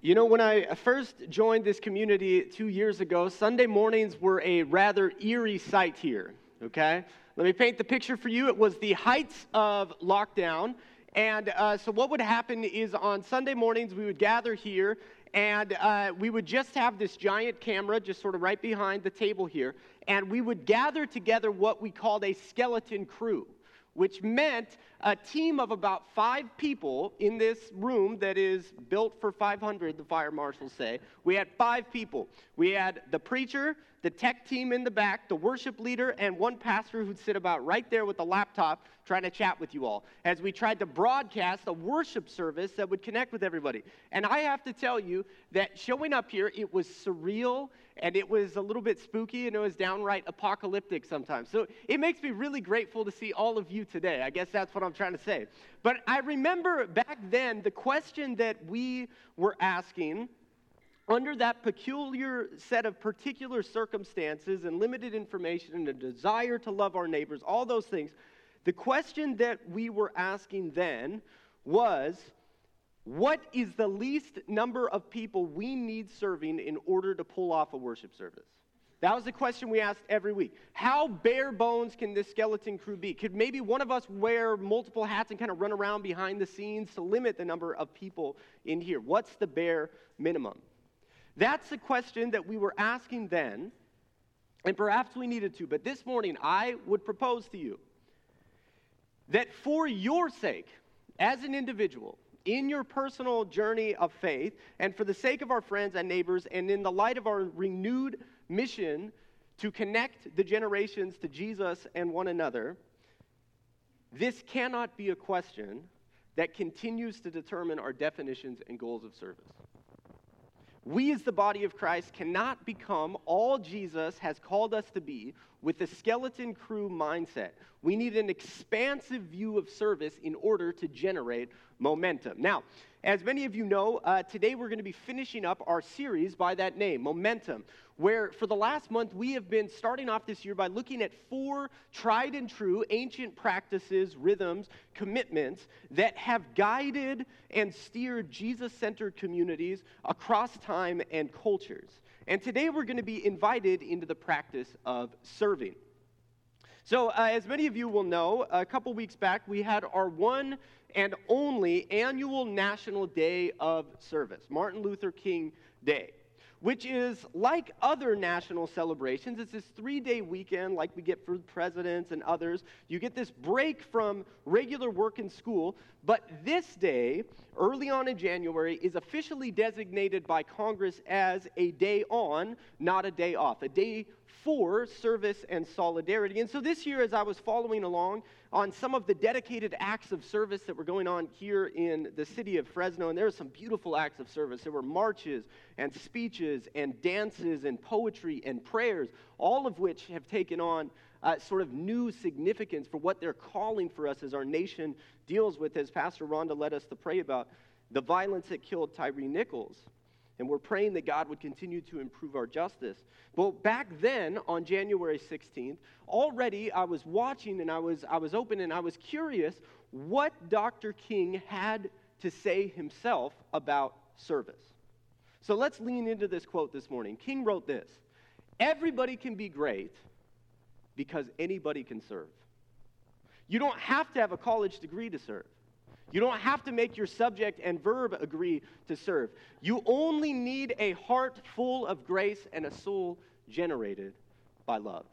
You know, when I first joined this community two years ago, Sunday mornings were a rather eerie sight here, okay? Let me paint the picture for you. It was the heights of lockdown. And uh, so, what would happen is on Sunday mornings, we would gather here and uh, we would just have this giant camera just sort of right behind the table here. And we would gather together what we called a skeleton crew which meant a team of about five people in this room that is built for 500, the fire marshals say. We had five people. We had the preacher, the tech team in the back, the worship leader, and one pastor who'd sit about right there with a laptop trying to chat with you all as we tried to broadcast a worship service that would connect with everybody. And I have to tell you that showing up here, it was surreal and it was a little bit spooky and it was downright apocalyptic sometimes. So it makes me really grateful to see all of you today. I guess that's what I'm trying to say. But I remember back then the question that we were asking under that peculiar set of particular circumstances and limited information and a desire to love our neighbors, all those things, the question that we were asking then was what is the least number of people we need serving in order to pull off a worship service? That was the question we asked every week. How bare bones can this skeleton crew be? Could maybe one of us wear multiple hats and kind of run around behind the scenes to limit the number of people in here? What's the bare minimum? That's the question that we were asking then, and perhaps we needed to. But this morning, I would propose to you that for your sake, as an individual, in your personal journey of faith, and for the sake of our friends and neighbors, and in the light of our renewed mission to connect the generations to Jesus and one another, this cannot be a question that continues to determine our definitions and goals of service. We, as the body of Christ, cannot become all Jesus has called us to be with a skeleton crew mindset. We need an expansive view of service in order to generate momentum. Now, as many of you know, uh, today we're going to be finishing up our series by that name, Momentum, where for the last month we have been starting off this year by looking at four tried and true ancient practices, rhythms, commitments that have guided and steered Jesus centered communities across time and cultures. And today we're going to be invited into the practice of serving. So, uh, as many of you will know, a couple weeks back we had our one and only annual National Day of Service, Martin Luther King Day, which is like other national celebrations. It's this three day weekend, like we get for presidents and others. You get this break from regular work and school, but this day, early on in January, is officially designated by Congress as a day on, not a day off, a day for service and solidarity. And so this year, as I was following along on some of the dedicated acts of service that were going on here in the city of Fresno, and there were some beautiful acts of service. There were marches and speeches and dances and poetry and prayers, all of which have taken on uh, sort of new significance for what they're calling for us as our nation deals with, as Pastor Rhonda led us to pray about, the violence that killed Tyree Nichols. And we're praying that God would continue to improve our justice. Well, back then on January 16th, already I was watching and I was, I was open and I was curious what Dr. King had to say himself about service. So let's lean into this quote this morning. King wrote this Everybody can be great because anybody can serve. You don't have to have a college degree to serve. You don't have to make your subject and verb agree to serve. You only need a heart full of grace and a soul generated by love.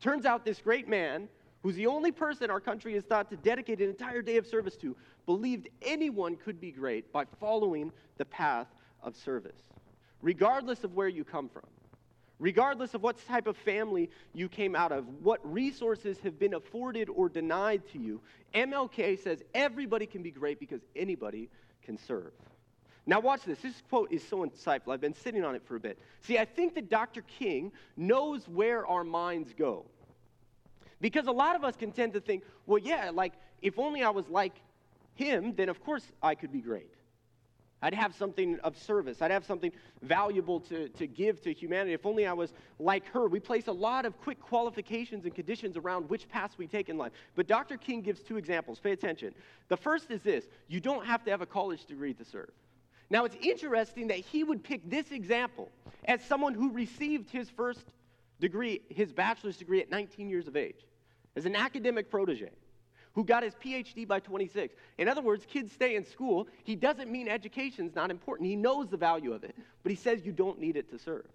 Turns out this great man, who's the only person our country has thought to dedicate an entire day of service to, believed anyone could be great by following the path of service, regardless of where you come from regardless of what type of family you came out of, what resources have been afforded or denied to you, MLK says everybody can be great because anybody can serve. Now, watch this. This quote is so insightful. I've been sitting on it for a bit. See, I think that Dr. King knows where our minds go. Because a lot of us can tend to think, well, yeah, like, if only I was like him, then of course I could be great. I'd have something of service. I'd have something valuable to, to give to humanity. If only I was like her. We place a lot of quick qualifications and conditions around which paths we take in life. But Dr. King gives two examples. Pay attention. The first is this you don't have to have a college degree to serve. Now, it's interesting that he would pick this example as someone who received his first degree, his bachelor's degree at 19 years of age, as an academic protege who got his PhD by 26. In other words, kids stay in school. He doesn't mean education's not important. He knows the value of it, but he says you don't need it to serve.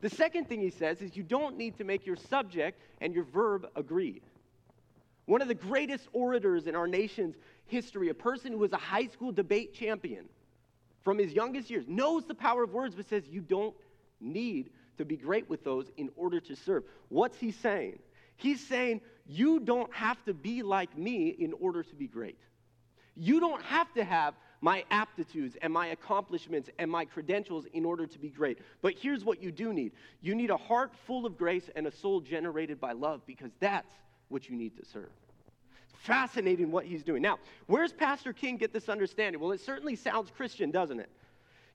The second thing he says is you don't need to make your subject and your verb agree. One of the greatest orators in our nation's history, a person who was a high school debate champion from his youngest years, knows the power of words, but says you don't need to be great with those in order to serve. What's he saying? He's saying you don't have to be like me in order to be great. You don't have to have my aptitudes and my accomplishments and my credentials in order to be great. But here's what you do need you need a heart full of grace and a soul generated by love because that's what you need to serve. Fascinating what he's doing. Now, where's Pastor King get this understanding? Well, it certainly sounds Christian, doesn't it?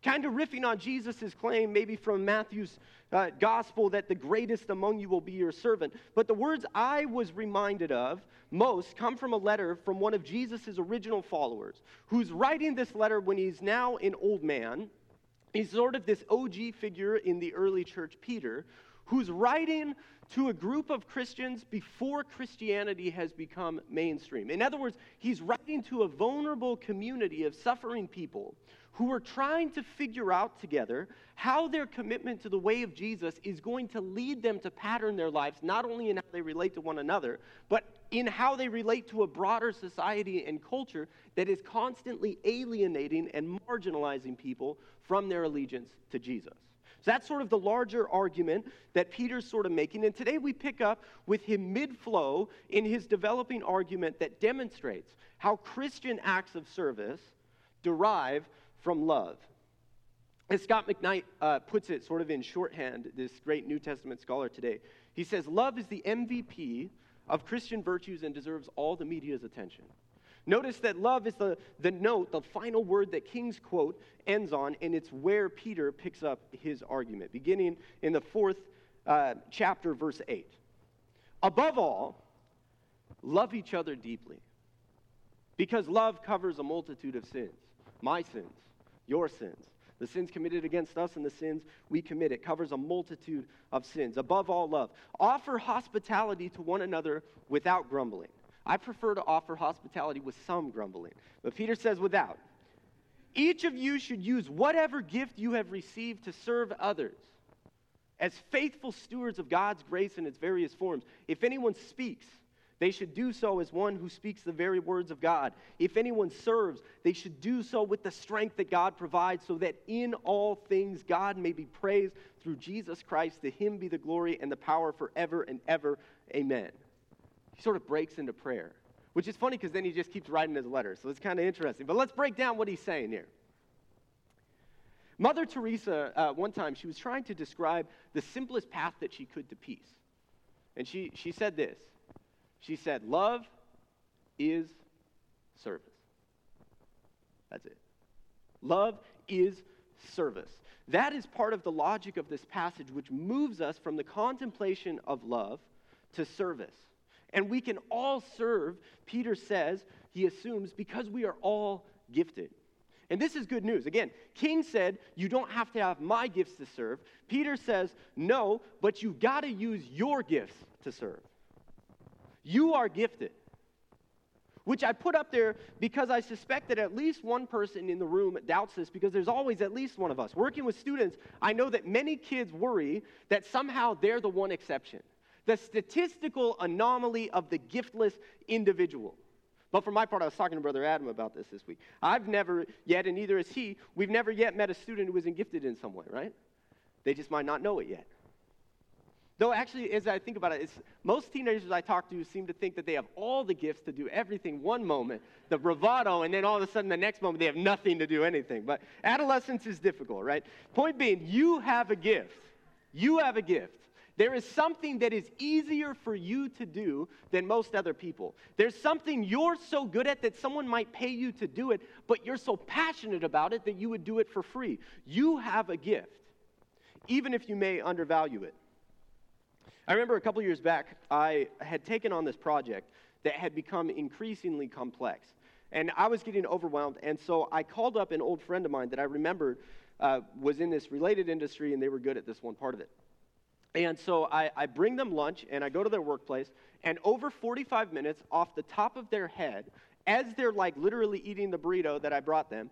Kind of riffing on Jesus' claim, maybe from Matthew's uh, gospel, that the greatest among you will be your servant. But the words I was reminded of most come from a letter from one of Jesus' original followers, who's writing this letter when he's now an old man. He's sort of this OG figure in the early church, Peter, who's writing to a group of Christians before Christianity has become mainstream. In other words, he's writing to a vulnerable community of suffering people who are trying to figure out together how their commitment to the way of Jesus is going to lead them to pattern their lives, not only in how they relate to one another, but in how they relate to a broader society and culture that is constantly alienating and marginalizing people from their allegiance to Jesus. So that's sort of the larger argument that Peter's sort of making. And today we pick up with him mid flow in his developing argument that demonstrates how Christian acts of service derive from love. As Scot McKnight uh, puts it sort of in shorthand, this great New Testament scholar today, he says, Love is the MVP of Christian virtues and deserves all the media's attention. Notice that love is the, the note, the final word that King's quote ends on, and it's where Peter picks up his argument, beginning in the fourth uh, chapter, verse 8. Above all, love each other deeply, because love covers a multitude of sins my sins, your sins, the sins committed against us and the sins we commit. It covers a multitude of sins. Above all, love. Offer hospitality to one another without grumbling. I prefer to offer hospitality with some grumbling, but Peter says without. Each of you should use whatever gift you have received to serve others as faithful stewards of God's grace in its various forms. If anyone speaks, they should do so as one who speaks the very words of God. If anyone serves, they should do so with the strength that God provides, so that in all things God may be praised through Jesus Christ. To him be the glory and the power forever and ever. Amen. He sort of breaks into prayer, which is funny because then he just keeps writing his letter. So it's kind of interesting. But let's break down what he's saying here. Mother Teresa, uh, one time, she was trying to describe the simplest path that she could to peace. And she, she said this she said, Love is service. That's it. Love is service. That is part of the logic of this passage, which moves us from the contemplation of love to service. And we can all serve, Peter says, he assumes, because we are all gifted. And this is good news. Again, King said, You don't have to have my gifts to serve. Peter says, No, but you've got to use your gifts to serve. You are gifted. Which I put up there because I suspect that at least one person in the room doubts this because there's always at least one of us. Working with students, I know that many kids worry that somehow they're the one exception, the statistical anomaly of the giftless individual. But for my part, I was talking to Brother Adam about this this week. I've never yet, and neither has he, we've never yet met a student who isn't gifted in some way, right? They just might not know it yet. Though, actually, as I think about it, most teenagers I talk to seem to think that they have all the gifts to do everything one moment, the bravado, and then all of a sudden the next moment they have nothing to do anything. But adolescence is difficult, right? Point being, you have a gift. You have a gift. There is something that is easier for you to do than most other people. There's something you're so good at that someone might pay you to do it, but you're so passionate about it that you would do it for free. You have a gift, even if you may undervalue it. I remember a couple years back, I had taken on this project that had become increasingly complex. And I was getting overwhelmed. And so I called up an old friend of mine that I remembered uh, was in this related industry, and they were good at this one part of it. And so I, I bring them lunch, and I go to their workplace, and over 45 minutes, off the top of their head, as they're like literally eating the burrito that I brought them,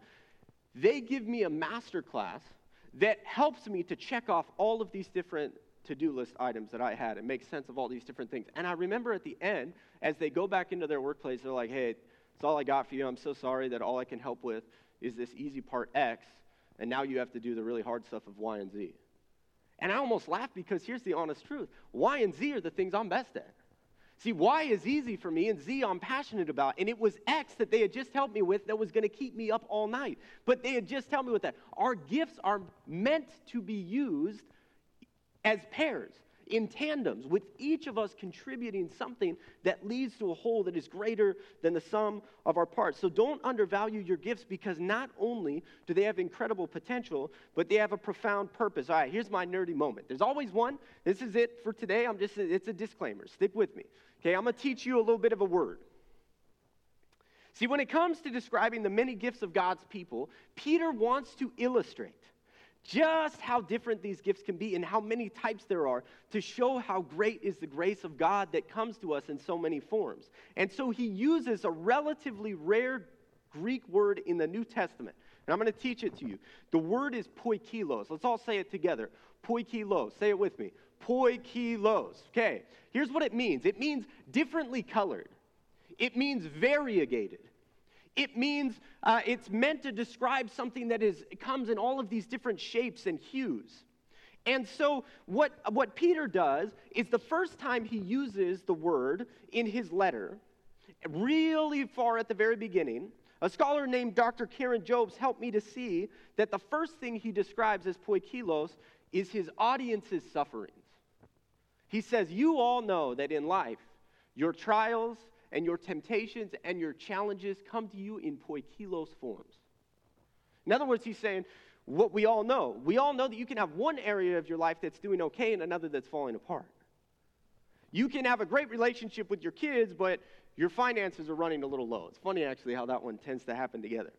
they give me a master class that helps me to check off all of these different to do list items that I had and make sense of all these different things. And I remember at the end, as they go back into their workplace, they're like, hey, it's all I got for you. I'm so sorry that all I can help with is this easy part X, and now you have to do the really hard stuff of Y and Z. And I almost laugh because here's the honest truth Y and Z are the things I'm best at. See, Y is easy for me, and Z I'm passionate about. And it was X that they had just helped me with that was going to keep me up all night. But they had just helped me with that. Our gifts are meant to be used as pairs, in tandems, with each of us contributing something that leads to a whole that is greater than the sum of our parts. So don't undervalue your gifts because not only do they have incredible potential, but they have a profound purpose. All right, here's my nerdy moment. There's always one. This is it for today. I'm just it's a disclaimer. Stick with me. Okay, I'm going to teach you a little bit of a word. See, when it comes to describing the many gifts of God's people, Peter wants to illustrate just how different these gifts can be and how many types there are to show how great is the grace of God that comes to us in so many forms. And so he uses a relatively rare Greek word in the New Testament. And I'm going to teach it to you. The word is poikilos. Let's all say it together. Poikilos. Say it with me. Poikilos. Okay, here's what it means it means differently colored, it means variegated. It means uh, it's meant to describe something that is, comes in all of these different shapes and hues. And so, what, what Peter does is the first time he uses the word in his letter, really far at the very beginning, a scholar named Dr. Karen Jobes helped me to see that the first thing he describes as poikilos is his audience's sufferings. He says, You all know that in life, your trials and your temptations and your challenges come to you in poikilos forms. In other words, he's saying what we all know. We all know that you can have one area of your life that's doing okay and another that's falling apart. You can have a great relationship with your kids, but your finances are running a little low. It's funny, actually, how that one tends to happen together.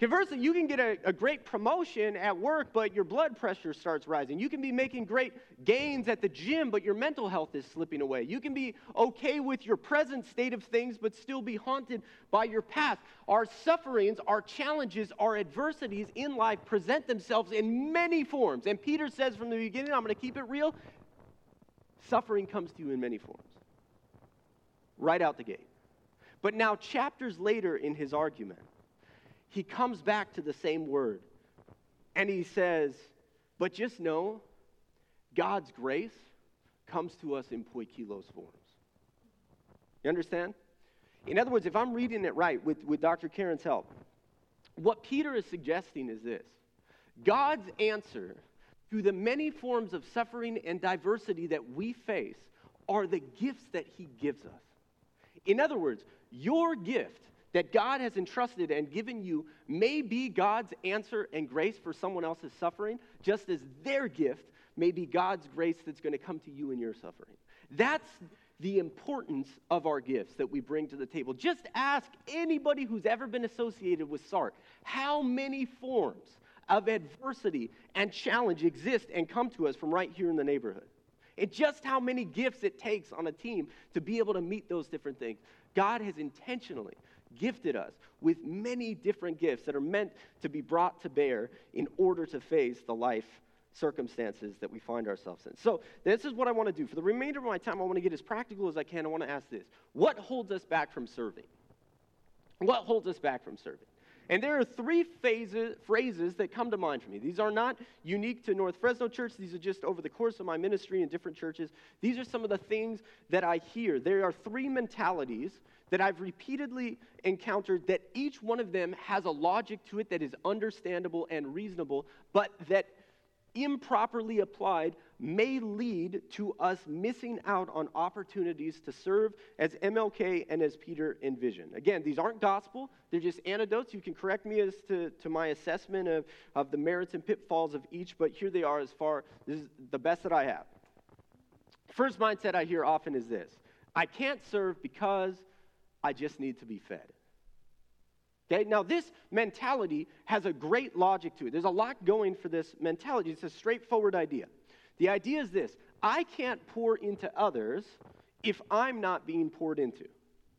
Conversely, you can get a, a, great promotion at work, but your blood pressure starts rising. You can be making great gains at the gym, but your mental health is slipping away. You can be okay with your present state of things, but still be haunted by your past. Our sufferings, our challenges, our adversities in life present themselves in many forms. And Peter says from the beginning, I'm going to keep it real suffering comes to you in many forms, right out the gate. But now, chapters later in his argument, he comes back to the same word and he says, But just know God's grace comes to us in poikilos forms. You understand? In other words, if I'm reading it right with, with Dr. Karen's help, what Peter is suggesting is this God's answer to the many forms of suffering and diversity that we face are the gifts that he gives us. In other words, your gift that God has entrusted and given you may be God's answer and grace for someone else's suffering, just as their gift may be God's grace that's going to come to you in your suffering. That's the importance of our gifts that we bring to the table. Just ask anybody who's ever been associated with SART how many forms of adversity and challenge exist and come to us from right here in the neighborhood. And just how many gifts it takes on a team to be able to meet those different things. God has intentionally gifted us with many different gifts that are meant to be brought to bear in order to face the life circumstances that we find ourselves in. So, this is what I want to do. For the remainder of my time, I want to get as practical as I can. I want to ask this What holds us back from serving? What holds us back from serving? And there are three phases, phrases that come to mind for me. These are not unique to North Fresno Church. These are just over the course of my ministry in different churches. These are some of the things that I hear. There are three mentalities that I've repeatedly encountered that each one of them has a logic to it that is understandable and reasonable, but that improperly applied may lead to us missing out on opportunities to serve as MLK and as Peter envisioned. Again, these aren't gospel, they're just anecdotes. You can correct me as to, to my assessment of, of the merits and pitfalls of each, but here they are as far, this is the best that I have. First mindset I hear often is this I can't serve because I just need to be fed. Okay, now this mentality has a great logic to it. There's a lot going for this mentality. It's a straightforward idea. The idea is this I can't pour into others if I'm not being poured into.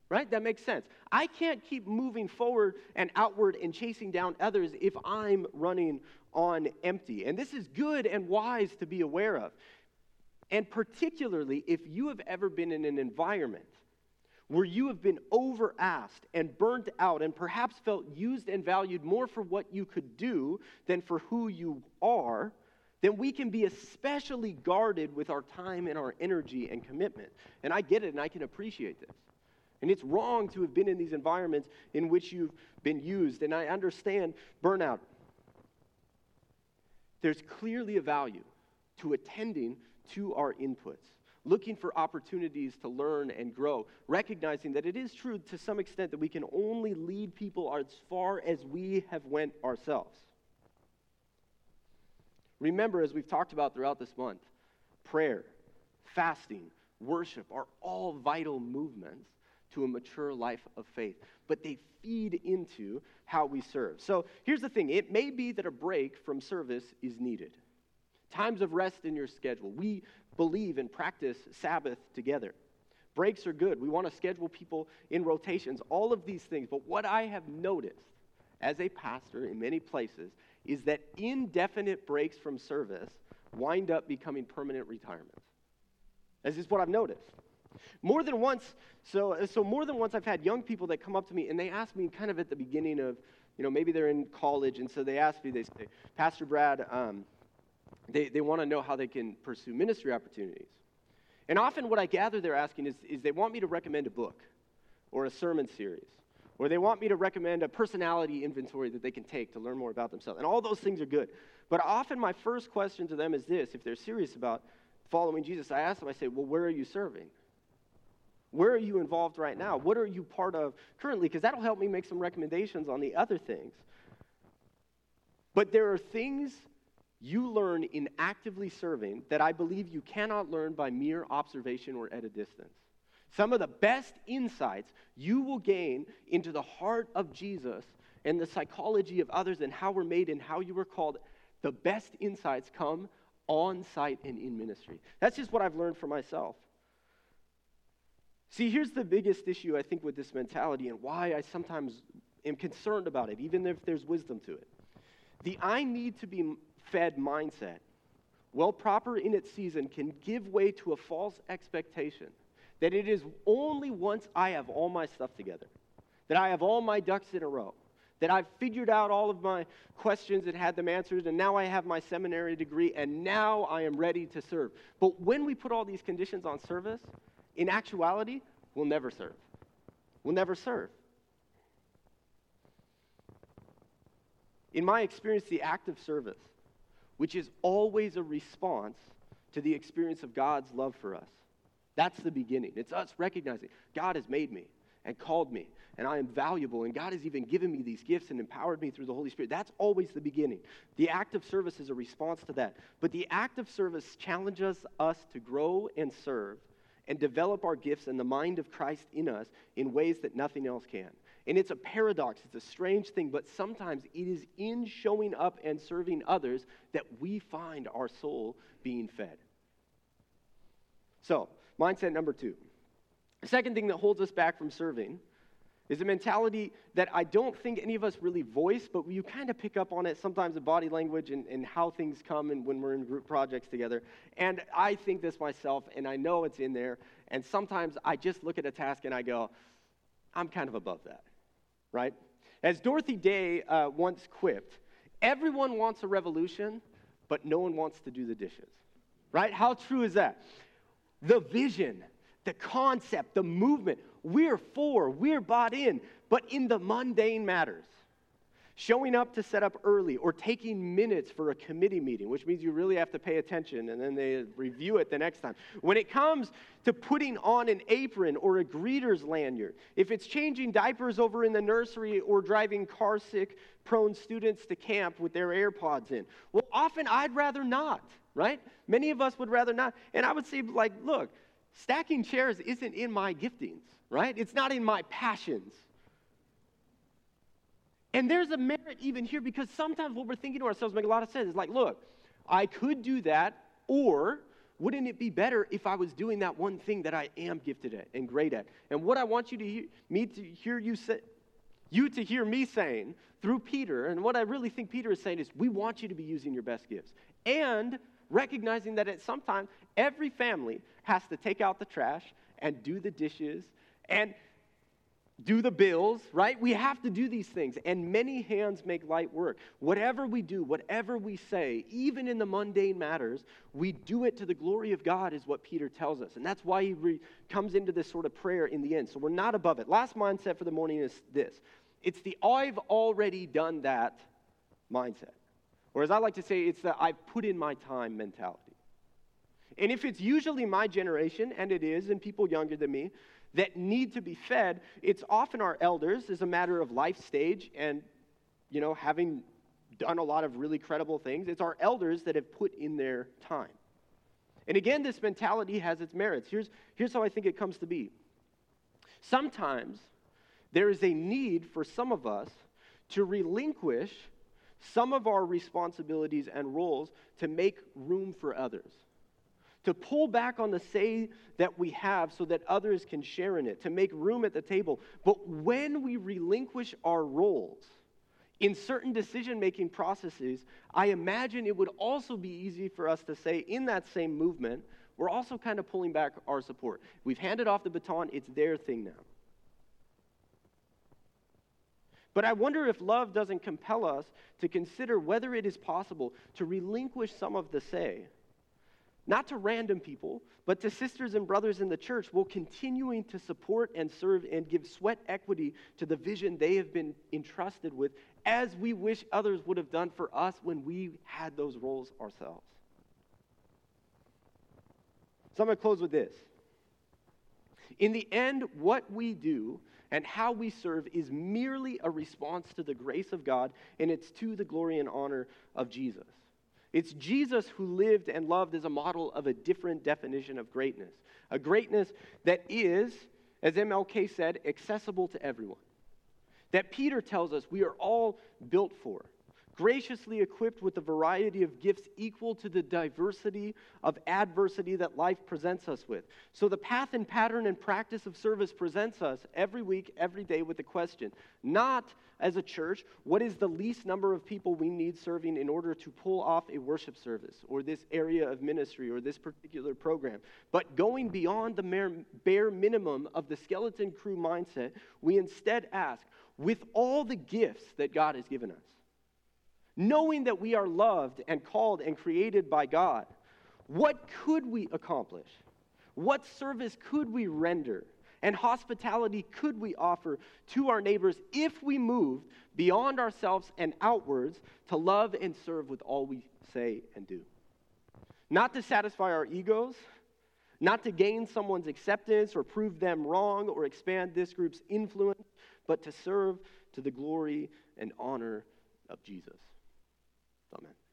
Right? That makes sense. I can't keep moving forward and outward and chasing down others if I'm running on empty. And this is good and wise to be aware of. And particularly if you have ever been in an environment where you have been overasked and burnt out and perhaps felt used and valued more for what you could do than for who you are, then we can be especially guarded with our time and our energy and commitment. And I get it and I can appreciate this. And it's wrong to have been in these environments in which you've been used. And I understand burnout. There's clearly a value to attending to our inputs, looking for opportunities to learn and grow, recognizing that it is true to some extent that we can only lead people as far as we have went ourselves. Remember, as we've talked about throughout this month, prayer, fasting, worship are all vital movements to a mature life of faith, but they feed into how we serve. So here's the thing it may be that a break from service is needed. Times of rest in your schedule. We believe and practice Sabbath together. Breaks are good. We want to schedule people in rotations, all of these things. But what I have noticed as a pastor in many places is that indefinite breaks from service wind up becoming permanent retirements. This is what I've noticed. More than once, so, so more than once I've had young people that come up to me and they ask me kind of at the beginning of, you know, maybe they're in college and so they ask me, they say, Pastor Brad, um, they, they want to know how they can pursue ministry opportunities. And often what I gather they're asking is, is they want me to recommend a book or a sermon series, or they want me to recommend a personality inventory that they can take to learn more about themselves. And all those things are good. But often my first question to them is this if they're serious about following Jesus, I ask them, I say, well, where are you serving? Where are you involved right now? What are you part of currently? Because that'll help me make some recommendations on the other things. But there are things you learn in actively serving that I believe you cannot learn by mere observation or at a distance. Some of the best insights you will gain into the heart of Jesus and the psychology of others and how we're made and how you were called, the best insights come on site and in ministry. That's just what I've learned for myself. See, here's the biggest issue I think with this mentality and why I sometimes am concerned about it, even if there's wisdom to it. The I need to be fed mindset, well proper in its season, can give way to a false expectation that it is only once I have all my stuff together, that I have all my ducks in a row, that I've figured out all of my questions and had them answered, and now I have my seminary degree, and now I am ready to serve. But when we put all these conditions on service, in actuality, we'll never serve. We'll never serve. In my experience, the act of service which is always a response to the experience of God's love for us. That's the beginning. It's us recognizing God has made me and called me, and I am valuable, and God has even given me these gifts and empowered me through the Holy Spirit. That's always the beginning. The act of service is a response to that. But the act of service challenges us to grow and serve and develop our gifts and the mind of Christ in us in ways that nothing else can. And it's a paradox, it's a strange thing, but sometimes it is in showing up and serving others that we find our soul being fed. So, mindset number two. The second thing that holds us back from serving is a mentality that I don't think any of us really voice, but you kind of pick up on it sometimes in body language and, and how things come and when we're in group projects together. And I think this myself, and I know it's in there. And sometimes I just look at a task and I go, I'm kind of above that right? As Dorothy Day uh, once quipped, everyone wants a revolution, but no one wants to do the dishes, right? How true is that? The vision, the concept, the movement, we're for, we're bought in, but in the mundane matters. Showing up to set up early or taking minutes for a committee meeting, which means you really have to pay attention and then they review it the next time. When it comes to putting on an apron or a greeter's lanyard, if it's changing diapers over in the nursery or driving car sick prone students to camp with their AirPods in, well, often I'd rather not, right? Many of us would rather not. And I would say, like, look, stacking chairs isn't in my giftings, right? It's not in my passions. And there's a merit even here because sometimes what we're thinking to ourselves make a lot of sense. It's like, look, I could do that, or wouldn't it be better if I was doing that one thing that I am gifted at and great at? And what I want you to hear, me to hear you say, you to hear me saying through Peter, and what I really think Peter is saying is, we want you to be using your best gifts. And recognizing that at some time, every family has to take out the trash and do the dishes and do the bills, right? We have to do these things, and many hands make light work. Whatever we do, whatever we say, even in the mundane matters, we do it to the glory of God, is what Peter tells us. And that's why he re- comes into this sort of prayer in the end. So we're not above it. Last mindset for the morning is this it's the I've already done that mindset. Or as I like to say, it's the I've put in my time mentality. And if it's usually my generation, and it is, and people younger than me, that need to be fed, it's often our elders as a matter of life stage and, you know, having done a lot of really credible things. It's our elders that have put in their time. And again, this mentality has its merits. Here's, here's how I think it comes to be. Sometimes there is a need for some of us to relinquish some of our responsibilities and roles to make room for others to pull back on the say that we have so that others can share in it, to make room at the table. But when we relinquish our roles in certain decision making processes, I imagine it would also be easy for us to say, in that same movement, we're also kind of pulling back our support. We've handed off the baton, it's their thing now. But I wonder if love doesn't compel us to consider whether it is possible to relinquish some of the say not to random people, but to sisters and brothers in the church, while continuing to support and serve and give sweat equity to the vision they have been entrusted with, as we wish others would have done for us when we had those roles ourselves. So I'm going to close with this. In the end, what we do and how we serve is merely a response to the grace of God, and it's to the glory and honor of Jesus. It's Jesus who lived and loved as a model of a different definition of greatness. A greatness that is, as MLK said, accessible to everyone. That Peter tells us we are all built for graciously equipped with a variety of gifts equal to the diversity of adversity that life presents us with. So, the path and pattern and practice of service presents us every week, every day with the question not as a church, what is the least number of people we need serving in order to pull off a worship service or this area of ministry or this particular program, but going beyond the bare minimum of the skeleton crew mindset, we instead ask, with all the gifts that God has given us, knowing that we are loved and called and created by God, what could we accomplish? What service could we render? And hospitality could we offer to our neighbors if we moved beyond ourselves and outwards to love and serve with all we say and do? Not to satisfy our egos, not to gain someone's acceptance or prove them wrong or expand this group's influence, but to serve to the glory and honor of Jesus. Amen.